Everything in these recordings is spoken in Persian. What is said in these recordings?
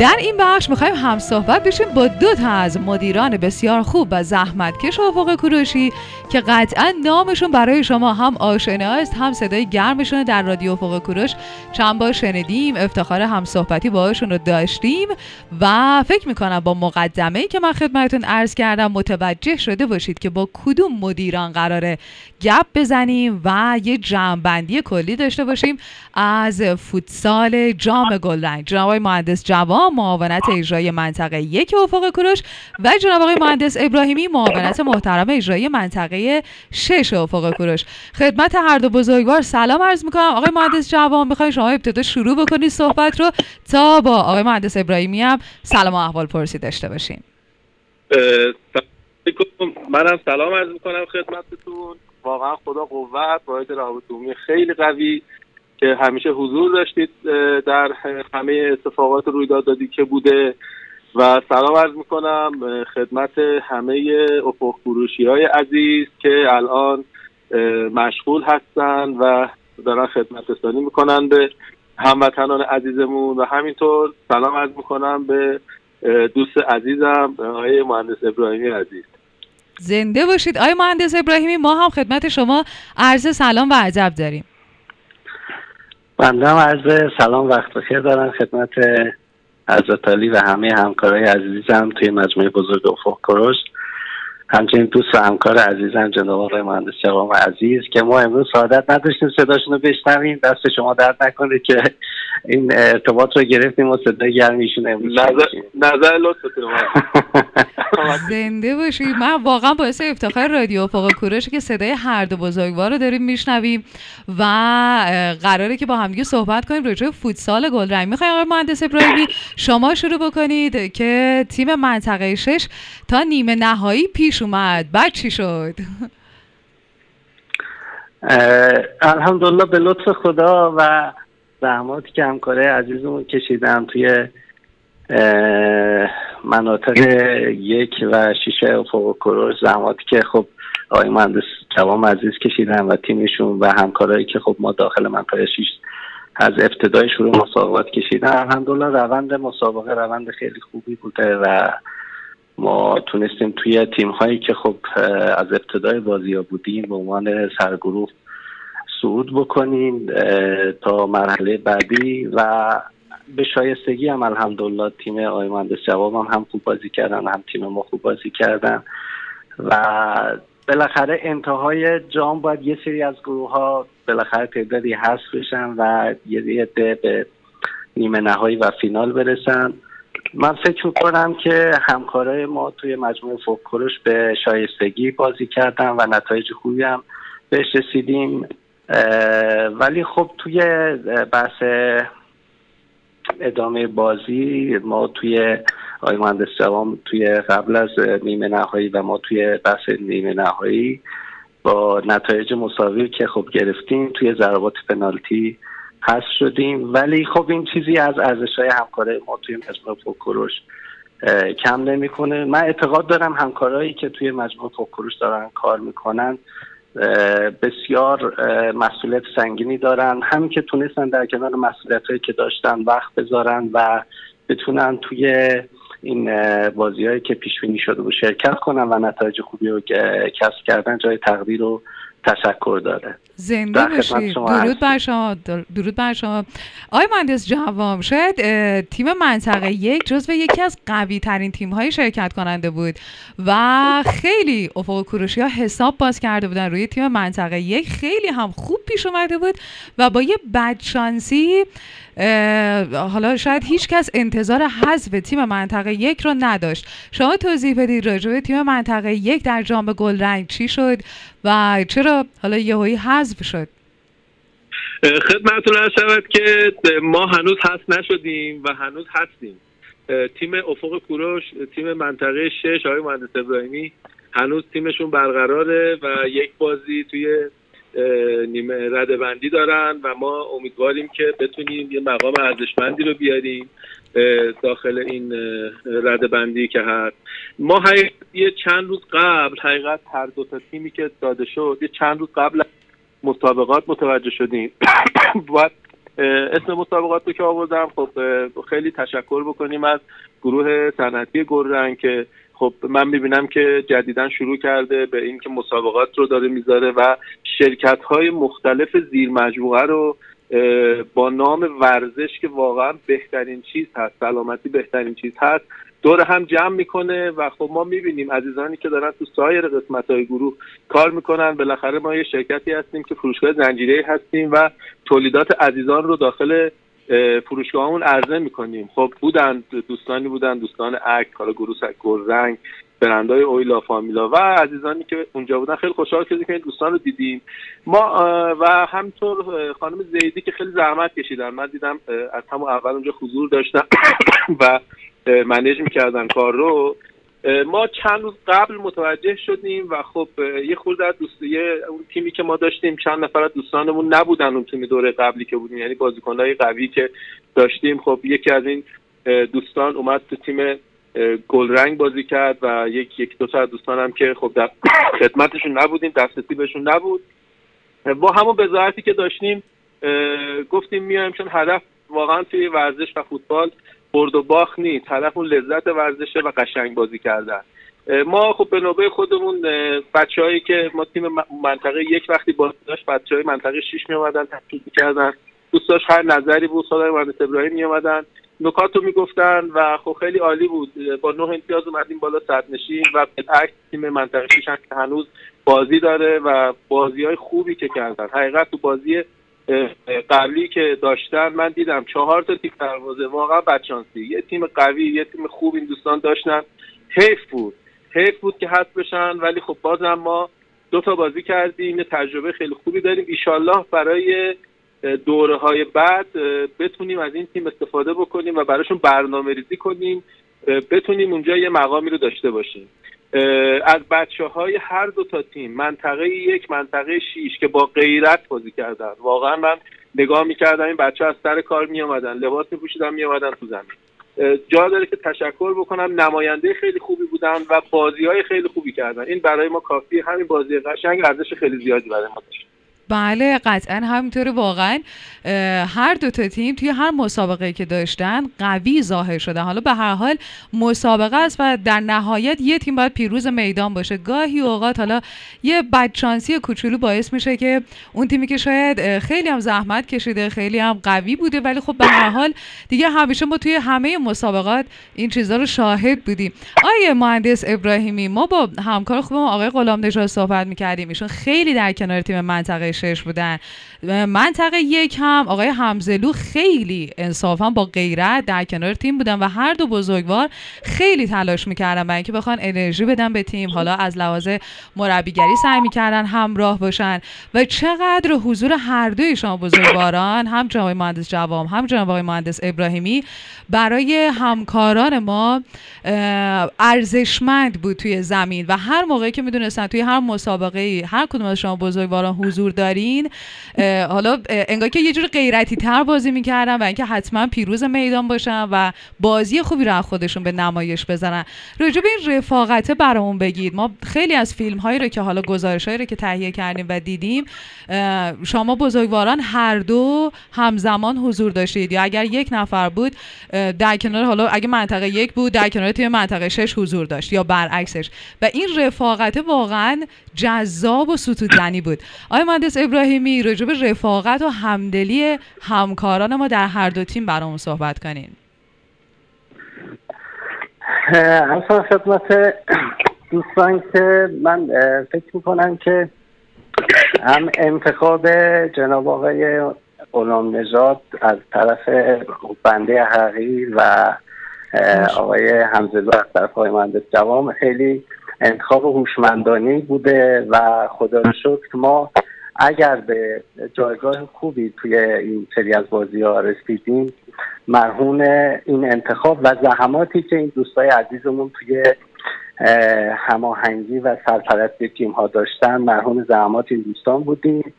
در این بخش می‌خوایم هم صحبت بشیم با دو تا از مدیران بسیار خوب و زحمتکش افق کوروشی که قطعا نامشون برای شما هم آشنا است هم صدای گرمشون در رادیو افق کوروش. چند بار شنیدیم افتخار هم صحبتی باهاشون رو داشتیم و فکر می‌کنم با مقدمه که من خدمتتون عرض کردم متوجه شده باشید که با کدوم مدیران قراره گپ بزنیم و یه جمعبندی کلی داشته باشیم از فوتسال جام گلرنگ. جناب مهندس جوان معاونت اجرایی منطقه یک افق کوروش و جناب آقای مهندس ابراهیمی معاونت محترم اجرایی منطقه شش افق کوروش. خدمت هر دو بزرگوار سلام عرض می‌کنم. آقای مهندس جوان می‌خوایم شما ابتدا شروع بکنید صحبت رو تا با آقای مهندس ابراهیمی هم سلام و احوال پرسی داشته باشیم منم سلام عرض می‌کنم خدمتتون. واقعا خدا قوت واحد رابطه خیلی قوی. که همیشه حضور داشتید در همه اتفاقات رویدادادی که بوده. و سلام عرض می‌کنم خدمت همه افق فروشی های عزیز که الان مشغول هستن و دارن خدمت رسانی می‌کنن به هموطنان عزیزمون. و همینطور سلام عرض می‌کنم به دوست عزیزم آقای مهندس ابراهیمی عزیز. زنده باشید. آقای مهندس ابراهیمی ما هم خدمت شما عرض سلام و عجب داریم. بنده هم عرض سلام وقت بخیر دارم. خدمت حضرت علی و همه همکارای عزیزم توی مجموعه بزرگ افق کروش. همچنین دوست و همکار عزیزم جناب آقای مهندس جوام عزیز که ما امروز سعادت نداشتیم صداشون رو بشنویم. دست شما درد نکنه که این ارتباط رو گرفتیم و صدای گرمیشون امروز. نظر, نظر لطفتون زنده باشید من واقعا باعث افتخار رادیو افق کوروش که صدای هر دو بزرگوار رو داریم میشنویم و قراره که با همدیگه صحبت کنیم راجع فوتسال گلرنگ. می‌خوایم آقای مهندس ابراهیمی شما شروع بکنید که تیم منطقه 6 تا نیمه نهایی پیش اومد. بعد چی شد؟ الحمدلله به لطف خدا و زحماتی که همکاره عزیزمون کشیدم توی مناطق یک و شیشه افق کروش زحماتی که خب آقای مهندس جوام عزیز کشیدن و تیمشون و همکارایی که خب ما داخل منطقه شیش از ابتدای شروع مسابقات کشیدن. الحمدلله روند مسابقه روند خیلی خوبی بوده و ما تونستیم توی تیم هایی که خب از ابتدای بازی ها بودیم به عنوان سرگروه صعود بکنیم تا مرحله بعدی و به شایستگی هم الحمدلله تیم آقای مهندس جواب هم, هم خوب بازی کردن هم تیم ما خوب بازی کردن و بالاخره انتهای جام باید یه سری از گروه ها بالاخره تعدادی حذف بشن و یه عده به نیمه نهایی و فینال برسن. من فکر می‌کنم که همکارای ما توی مجموعه فوکروش به شایستگی بازی کردن و نتایج خوبی هم بهش رسیدیم. ولی خب توی بحث ادامه بازی ما توی آقای مهندس جوام توی قبل از نیمه نهایی و ما توی بحث نیمه نهایی با نتایج مساوی که خب گرفتیم توی ضربات پنالتی هست شدیم. ولی خب این چیزی از ارزش های همکاره ما توی مجموعه فوکروش کم نمی‌کنه. من اعتقاد دارم همکارایی که توی مجموعه فوکروش دارن کار می‌کنن بسیار مسئولیت سنگینی دارن. همین که تونستن در کنار مسئولیت هایی که داشتن وقت بذارن و بتونن توی این بازی هایی که پیش بینی شده و شرکت کنن و نتایج خوبی رو کسب کردن جای تقدیر رو تشکر داره. زنده باشید. درود بر شما درود بر شما. آقای مهندس جوام شاید تیم منطقه یک جزو یکی از قوی ترین تیم های شرکت کننده بود و خیلی افق کوروشی ها حساب باز کرده بودن روی تیم منطقه یک. خیلی هم خوب پیش اومده بود و با یه بدشانسی حالا شاید هیچ کس انتظار حذف تیم منطقه یک رو نداشت. شما توضیح بدید راجع به تیم منطقه یک در جام گلرنگ چی شد؟ و چرا حالا یهویی حذف شد؟ خدمتتون شود که ما هنوز حذف نشدیم و هنوز هستیم. تیم افق کوروش تیم منطقه شش آقای مهندس ابراهیمی هنوز تیمشون برقراره و یک بازی توی نیمه رده بندی دارن و ما امیدواریم که بتونیم یه مقام ارزشمندی رو بیاریم. داخل این رده بندی که هست. ما یه چند روز قبل حقیقت هر دو تا تیمی که داده شد یه چند روز قبل مسابقات متوجه شدیم. باید اسم مسابقات رو که آوردم خب خیلی تشکر بکنیم از گروه صنعتی گلرنگ که خب من می‌بینم که جدیدا شروع کرده به اینکه مسابقات رو داره می‌ذاره و شرکت های مختلف زیر مجموعه رو با نام ورزش که واقعا بهترین چیز هست سلامتی بهترین چیز هست دور هم جمع می‌کنه و خب ما می‌بینیم عزیزانی که دارن تو سایر قسمت های گروه کار می‌کنن بالاخره ما یه شرکتی هستیم که فروشگاه زنجیره هستیم و تولیدات عزیزان رو داخل فروشگاهمون عرضه می‌کنیم. خب بودن دوستانی بودن دوستان اک حالا گروه رنگ برندهای اویلا فامیلا. و عزیزانی که اونجا بودن خیلی خوشحال شدیم که این دوستان رو دیدیم. ما و همطور خانم زیدی که خیلی زحمت کشیدن. من دیدم از همون اول اونجا حضور داشتم و منیج می‌کردن کار رو. ما چند روز قبل متوجه شدیم و خب یه خورده از دوستیه اون تیمی که ما داشتیم چند نفر از دوستانمون نبودن اون تیم دوره قبلی که بودیم. یعنی بازیکنهای قوی که داشتیم. خب یکی از این دوستان اومد تو تیم گلرنگ بازی کرد و یک یک دو تا از دوستانم که خب در خدمتشون نبودیم دسترسی بهشون نبود. با همون بذارتی که داشتیم گفتیم میایم چون هدف واقعا توی ورزش و فوتبال برد و باخت نیست. هدف اون لذت ورزشه و قشنگ بازی کردن. ما خب به نوبه خودمون بچههایی که ما تیم منطقه یک وقتی بازی داشت بچه های منطقه 6 می اومدن تحقیق کردن دوست هر نظری بود خدای مهندس ابراهیم می نکات رو می‌گفتن و خب خیلی عالی بود. با نه امتیاز اومدیم بالا صد نشین و بالعکس تیم منطقه شیش که هنوز بازی داره و بازی های خوبی که کردن. حقیقت تو بازی قبلی که داشتن من دیدم چهار تا تیم دروازه واقعا بدشانسی. یه تیم قوی یه تیم خوب این دوستان داشتن. حیف بود. حیف بود که حذف بشن ولی خب بازم ما دو تا بازی کردیم تجربه خیلی خوبی داریم. ایشالله برای دوره های بعد بتونیم از این تیم استفاده بکنیم و براشون برنامه ریزی کنیم بتونیم اونجا یه مقامی رو داشته باشیم. از بچه های هر دو تا تیم منطقه یک منطقه شیش که با غیرت بازی کردن. واقعا من نگاه می‌کردم این بچه از سر کار می آمدن لباس می پوشیدن می آمدن تو زمین. جا داره که تشکر بکنم نماینده خیلی خوبی بودن و بازی های خیلی خوبی کردن. این برای ما کافی همین بازی قشنگ ارزش خیلی زیادی برای ما داشت. بله قطعا همینطوره. واقعا هر دو تا تیم توی هر مسابقه که داشتن قوی ظاهر شده حالا به هر حال مسابقه است و در نهایت یه تیم باید پیروز میدان باشه. گاهی اوقات حالا یه بدشانسی کوچولو باعث میشه که اون تیمی که شاید خیلی هم زحمت کشیده خیلی هم قوی بوده ولی خب به هر حال دیگه همیشه ما توی همه مسابقات این چیزها رو شاهد بودیم. آیه مهندس ابراهیمی ما با همکار خوبم آقای غلام صحبت می‌کردیم. ایشون خیلی در کنار تیم منطقه شش بودن. منطقه یک هم آقای همزلو خیلی انصافا با غیرت در کنار تیم بودن و هر دو بزرگوار خیلی تلاش می‌کردن برای اینکه بخوان انرژی بدن به تیم. حالا از لحاظ مربیگری سعی می‌کردن همراه باشن. و چقدر حضور هر دوی شما بزرگواران هم جناب مهندس جوام هم جناب آقای مهندس ابراهیمی برای همکاران ما ارزشمند بود توی زمین. و هر موقعی که می‌دونستن توی هر مسابقه هر کدوم از شما بزرگواران حضور دارین. حالا انگار که یه جور غیرتی تر بازی می‌کردن و اینکه حتما پیروز میدان باشن و بازی خوبی رو خودشون به نمایش بزنن. راجع به این رفاقته برامون بگید. ما خیلی از فیلم هایی رو که حالا گزارش هایی رو که تهیه کردیم و دیدیم شما بزرگواران هر دو همزمان حضور داشتید. یا اگر یک نفر بود در کنار حالا اگه منطقه یک بود در کنار تیم منطقه شش حضور داشت یا برعکسش. و این رفاقت واقعا جذاب و ستودنی بود. آقای مهندس ابراهیمی راجع به رفاقت و همدلی همکاران ما در هر دو تیم برامون صحبت کنین. اصلا خدمت دوستان که من فکر می‌کنم که هم انتخاب جناب آقای غلام نژاد از طرف بنده حقیر و آقای همزلو از طرف آقای مهندس جوام خیلی انتخاب هوشمندانه بوده و خدا شکر ما اگر به جایگاه خوبی توی این سری از بازی ها رسیدیم مرهون این انتخاب و زحماتی که این دوستای عزیزمون توی هماهنگی و سرپرستی تیم ها داشتن مرهون زحمات این دوستان بودیم.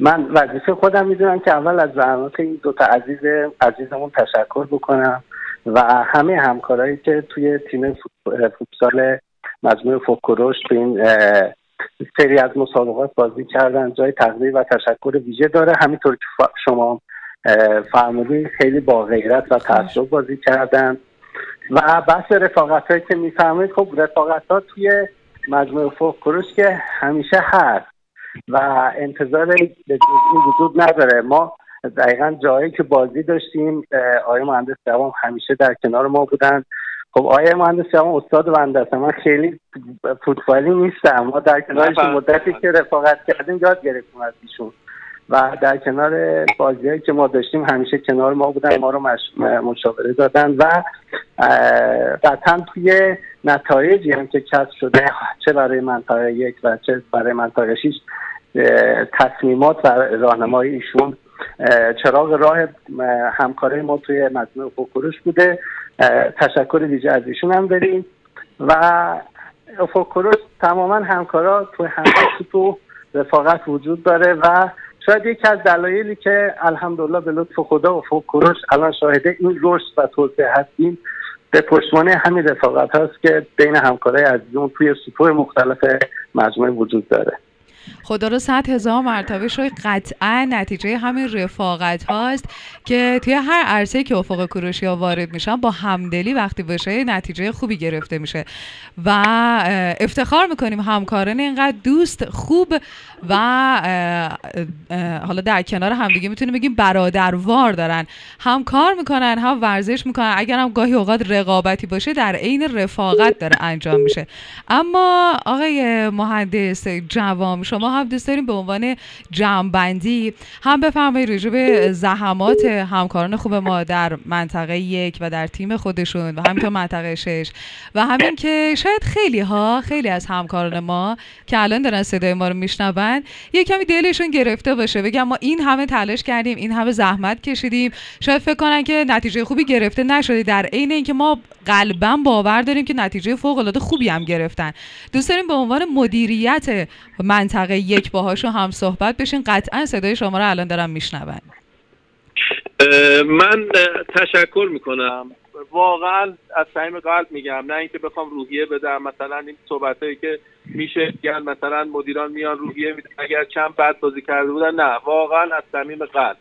من وظیفه خودم می‌دونم که اول از زحمات این دوتا عزیز عزیزمون تشکر بکنم و همه همکارایی که توی تیم فوتسال مجموعه فوکروش تو این سری از مسابقات بازی کردن جای تقدیر و تشکر ویژه داره. همینطور که شما فرمودی خیلی با غیرت و تعصب بازی کردن. و بحث رفاقت هایی که میفرمایید خب رفاقت ها توی مجموعه فوق که همیشه هست و انتظار به وجود نداره. ما دقیقا جایی که بازی داشتیم آقای مهندس دوام همیشه در کنار ما بودن. خب آقای مهندس دوام استاد بنده است. من خیلی فوتبالی نیستم. ما در کنارش مدتی که رفاقت کردیم یاد گرفتیم از ایشون. و در کنار بازی که ما داشتیم همیشه کنار ما بودن ما رو مشاوره دادن و قطعا توی نتایجی هم که کسب شده چه برای منطقه یک و چه برای منطقه شیش تصمیمات و راهنمای ایشون چراغ راه همکاری ما توی مجموعه فوکروش بوده. تشکر ویژه از ایشون هم داریم. و فوکروش تماما همکارا توی همه تو رفاقت وجود داره و شاید یکی از دلایلی که الحمدلله به لطف خدا و فوکروش الان شاهده این رشد و توسعه هستیم به پشتوانه همین رفاقت هست که بین همکارای عزیزمون توی سطوح مختلف مجموعه وجود داره. خدا رو صد هزار مرتبه شوی قطعا نتیجه همین رفاقت هاست که توی هر عرصه که افق کروشی ها وارد میشن با همدلی وقتی بشه نتیجه خوبی گرفته میشه. و افتخار می‌کنیم همکاران اینقدر دوست خوب و حالا در کنار همدیگه می‌تونیم بگیم برادروار دارن. هم کار می‌کنن هم ورزش می‌کنن. اگر هم گاهی اوقات رقابتی باشه در عین رفاقت داره انجام میشه. اما آقای مهندس جوام شما هم دوست داریم به عنوان جمعبندی هم بفرمایید راجع به زحمات همکاران خوب ما در منطقه یک و در تیم خودشون و همینطور منطقه شش و همین که شاید خیلی ها خیلی از همکاران ما که الان دارن صدای ما رو میشنون یه کمی دلشون گرفته باشه بگم ما این همه تلاش کردیم این همه زحمت کشیدیم. شاید فکر کنن که نتیجه خوبی گرفته نشده در عین اینکه ما قلبا باور داریم که نتیجه فوق العاده خوبی هم گرفتن. دوست داریم به عنوان مدیریت منطقه یک باهاشون هم صحبت بشین. قطعا صدای شما رو الان دارم میشنون. من تشکر می‌کنم. واقعا از صمیم قلب میگم. نه اینکه بخوام روحیه بدم. مثلا این صحبت هایی که میشه گن مثلا مدیران میان روحیه میدن. اگر چند بد بازی کرده بودن نه. واقعا از صمیم قلب.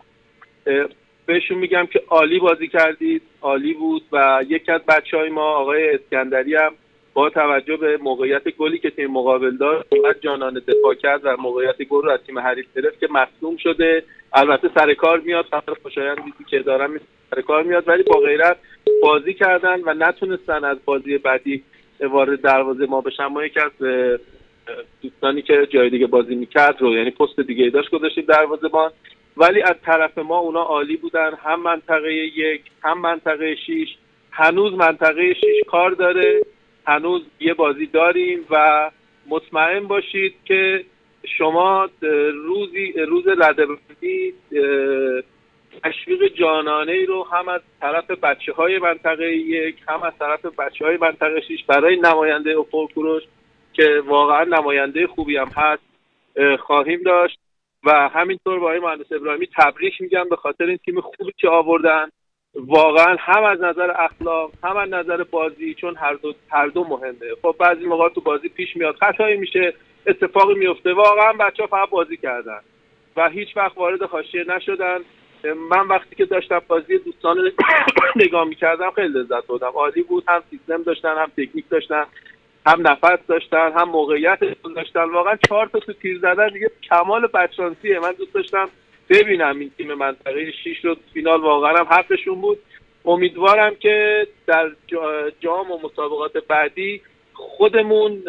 بهشون میگم که عالی بازی کردید. عالی بود و یکی از بچه های ما آقای اسکندری هم با توجه به موقعیت گلی که تیم مقابل داشت اومد جانان دفاع کرد و موقعیت گل رو از تیم حریف گرفت که مصدوم شده. البته سر کار میاد. فقط خوشایند که دارم سر کار میاد. ولی با غیرت بازی کردن و نتونستن از بازی بعدی وارد دروازه ما بشن. ما یکی از دوستانی که جای دیگه بازی می‌کرد رو یعنی پست دیگه داشت گذاشتیم دروازه بان ولی از طرف ما اونا عالی بودن. هم منطقه یک هم منطقه شیش. هنوز منطقه شیش کار داره. هنوز یه بازی داریم و مطمئن باشید که شما روزی روز ردبندی تشویق جانانه ای رو هم از طرف بچه های منطقه یک هم از طرف بچه های منطقه شیش برای نماینده افق کوروش که واقعا نماینده خوبی هم هست خواهیم داشت. و همینطور با آقای مهندس ابراهیمی تبریک میگم به خاطر این تیم خوبی که آوردن واقعا هم از نظر اخلاق هم از نظر بازی چون هر دو هر دو مهمه. خب بعضی موقع تو بازی پیش میاد خطایی میشه اتفاقی میفته. واقعا بچه ها فقط بازی کردن و هیچ وقت وارد حاشیه نشدن. من وقتی که داشتم بازی دوستان نگاه می‌کردم خیلی لذت بردم. عالی بود هم سیستم داشتن هم تکنیک داشتن هم نفس داشتن هم موقعیت داشتن. واقعا چهار تا تو تیر زدن دیگه کمال بچانسیه من دوست داشتم ببینم این تیم منطقه 6 رو فینال واقعا هم حقشون بود. امیدوارم که در جام و مسابقات بعدی خودمون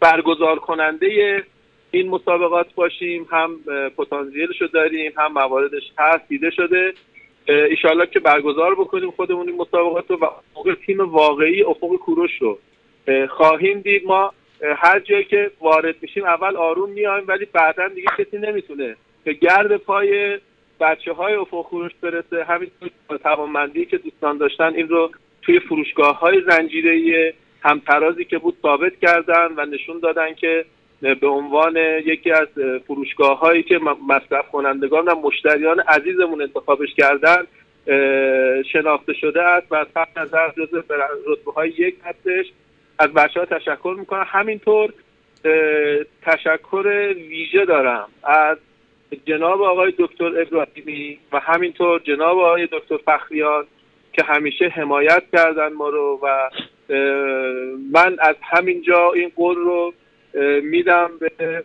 برگزار کننده این مسابقات باشیم. هم پتانسیلش رو داریم هم مواردش هست دیده شده. ایشالله که برگزار بکنیم خودمون این مسابقات رو و موقع تیم واقعی افق کوروش رو. خواهیم دید ما هر جایی که وارد میشیم اول آروم میایم ولی بعدا دیگه کسی نمی‌تونه که گرد پای بچه های افق کوروش برسه. همینطور توانمندی که دوستان داشتن این رو توی فروشگاه های زنجیره همترازی که بود ثابت کردن و نشون دادن که به عنوان یکی از فروشگاه هایی که مصرف کنندگان و مشتریان عزیزمون انتخابش کردن شناخته شده است و از نظر جز رتبه های یک هستش. از بچه ها تشکر می‌کنم. همینطور تشکر ویژه دارم از جناب آقای دکتر ابراهیمی و همینطور جناب آقای دکتر فخریان که همیشه حمایت کردن ما رو و من از همینجا این قول رو میدم به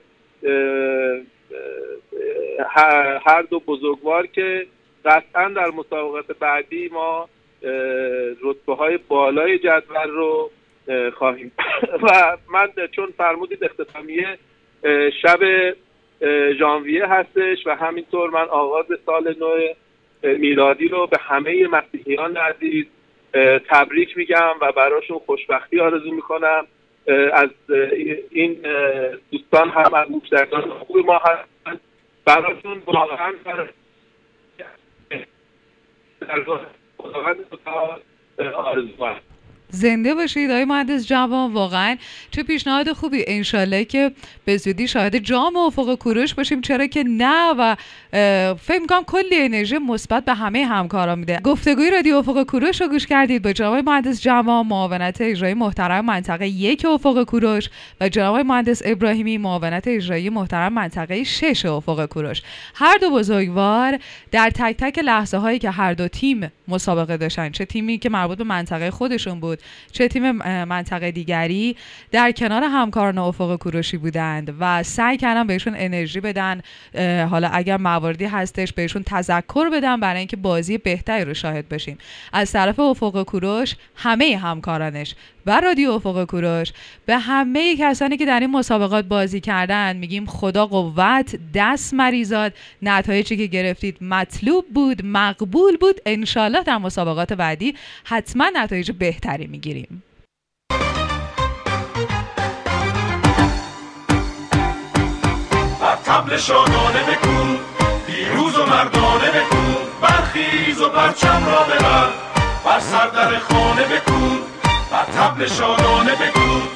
هر دو بزرگوار که قطعا در مسابقات بعدی ما رتبه های بالای جدول رو خواهیم. و من چون فرمودید اختتامیه شب ژانویه هستش و همینطور من آغاز سال نو میلادی رو به همه مسیحیان عزیز تبریک میگم و براشون خوشبختی آرزو می‌کنم. از این دوستان هم از مشترکان خوب ما هستن. براشون واقعا آرزو زنده باشید آقای مهندس جوان. واقعا چه پیشنهاد خوبی. انشالله که به زودی شاهد جام افق کوروش باشیم. چرا که نه و فکر کنم کلی انرژی مثبت به همه همکارا میده. گفتگوی رادیو افق کوروش رو گوش کردید با جناب مهندس جوان معاونت اجرایی محترم منطقه یک افق کوروش و جناب مهندس ابراهیمی معاونت اجرایی محترم منطقه شش افق کوروش. هر دو بزرگوار در تک تک لحظه هایی که هر دو تیم مسابقه داشتن چه تیمی که مربوط به منطقه خودشون بود چه تیم منطقه دیگری در کنار همکاران افق کوروشی بودند و سعی کردن بهشون انرژی بدن. حالا اگر مواردی هستش بهشون تذکر بدن برای اینکه بازی بهتری رو شاهد باشیم. از طرف افق کوروش همه همکارانش و رادیو افق کوروش. به همه کسانی که در این مسابقات بازی کردن میگیم خدا قوت دست مریزاد. نتایجی که گرفتید مطلوب بود مقبول بود. انشالله در مسابقات بعدی حتما نتایج بهتری می‌گیریم. تبل شادانه بکن پیروز و مردانه بکن برخیز و پرچم را ببر بر سردر خانه بکن تبل شادانه بکن